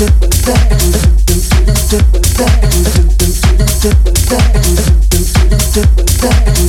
Thank you.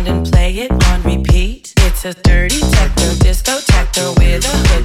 around and play it on repeat. It's a dirty techno disco techno with a hood.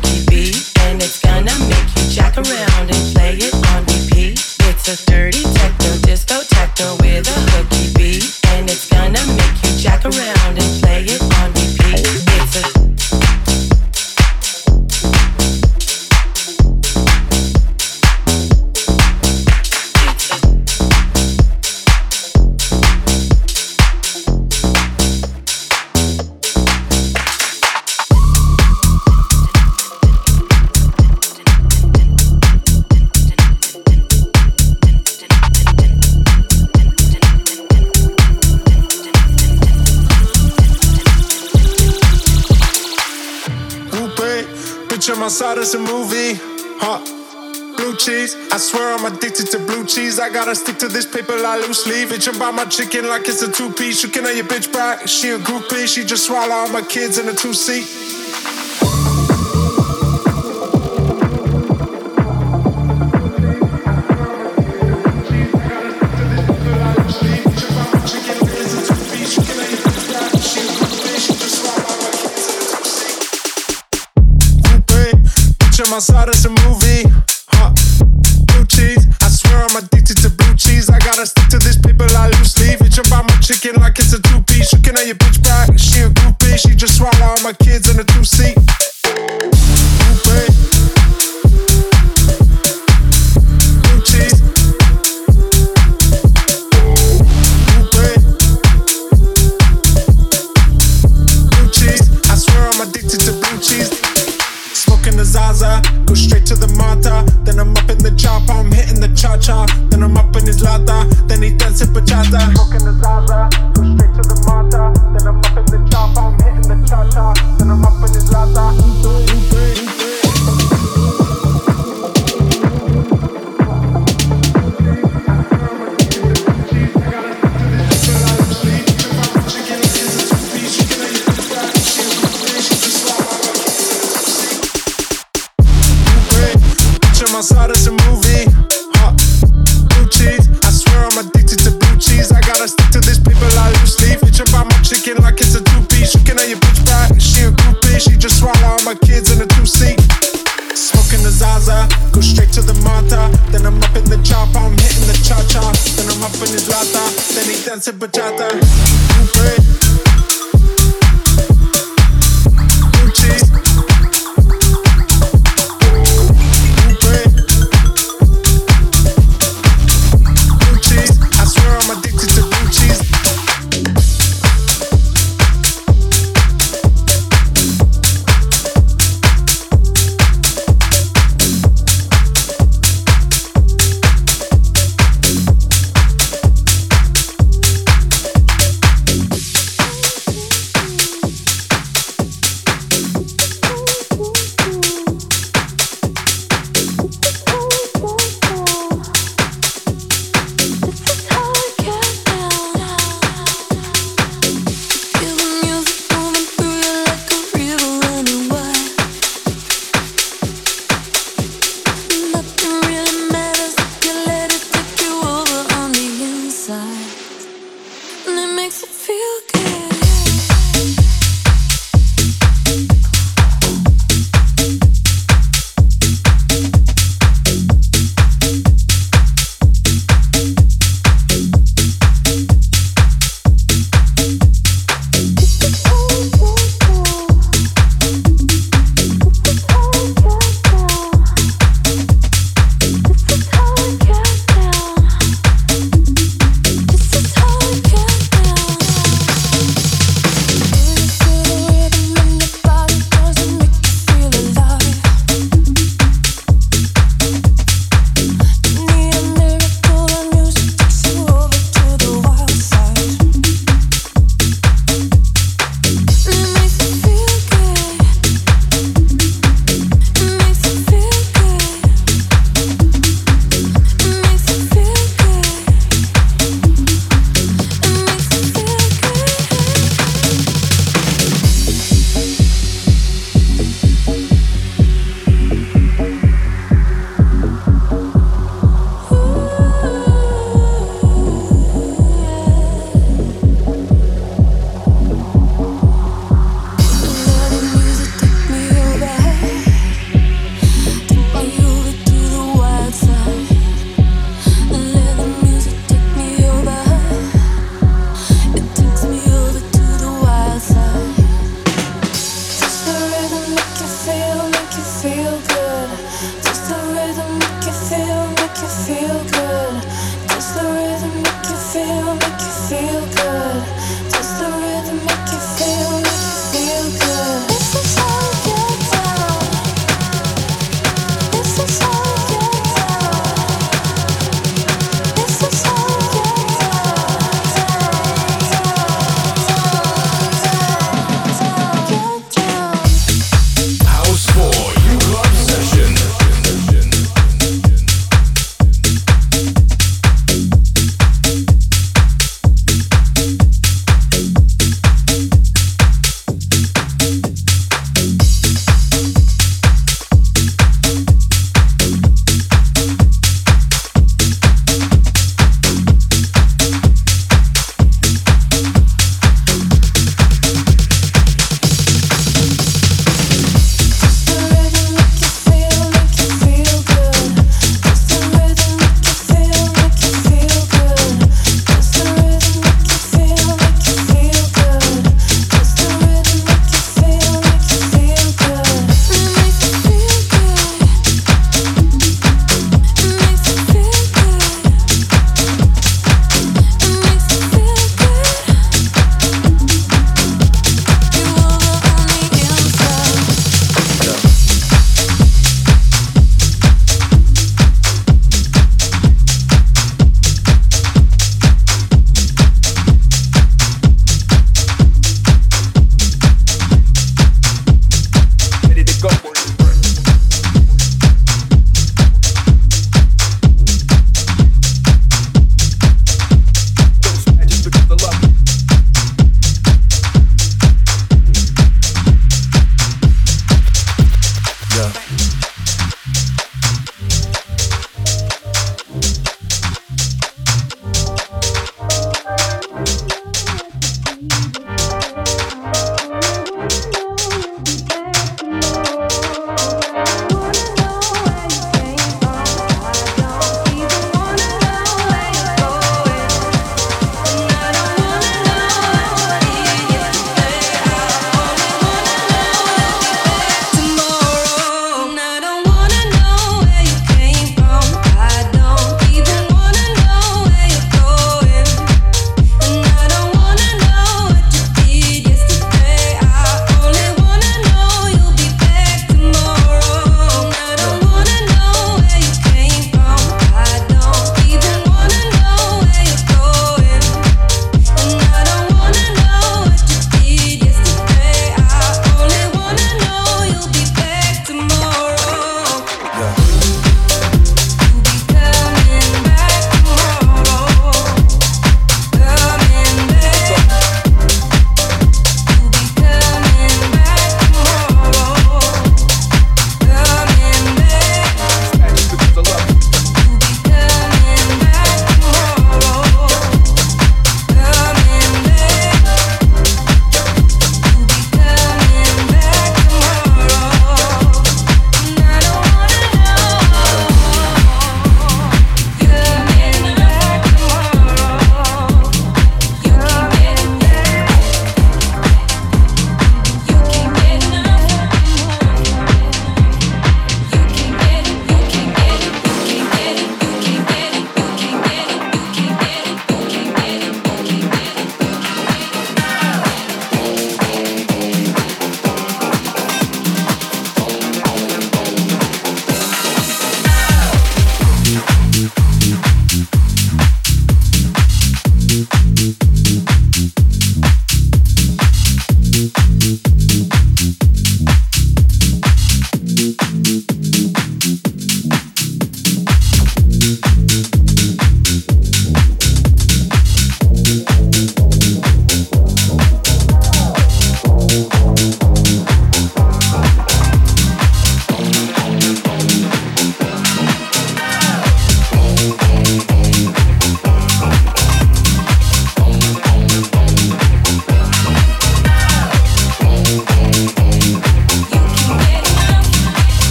gotta stick to this paper like loose leaf. Itching by my chicken like it's a two piece. You can have your bitch back. She a groupie. She just swallow all my kids in a two seat.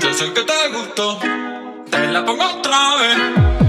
Yo sé que te gustó, te la pongo otra vez.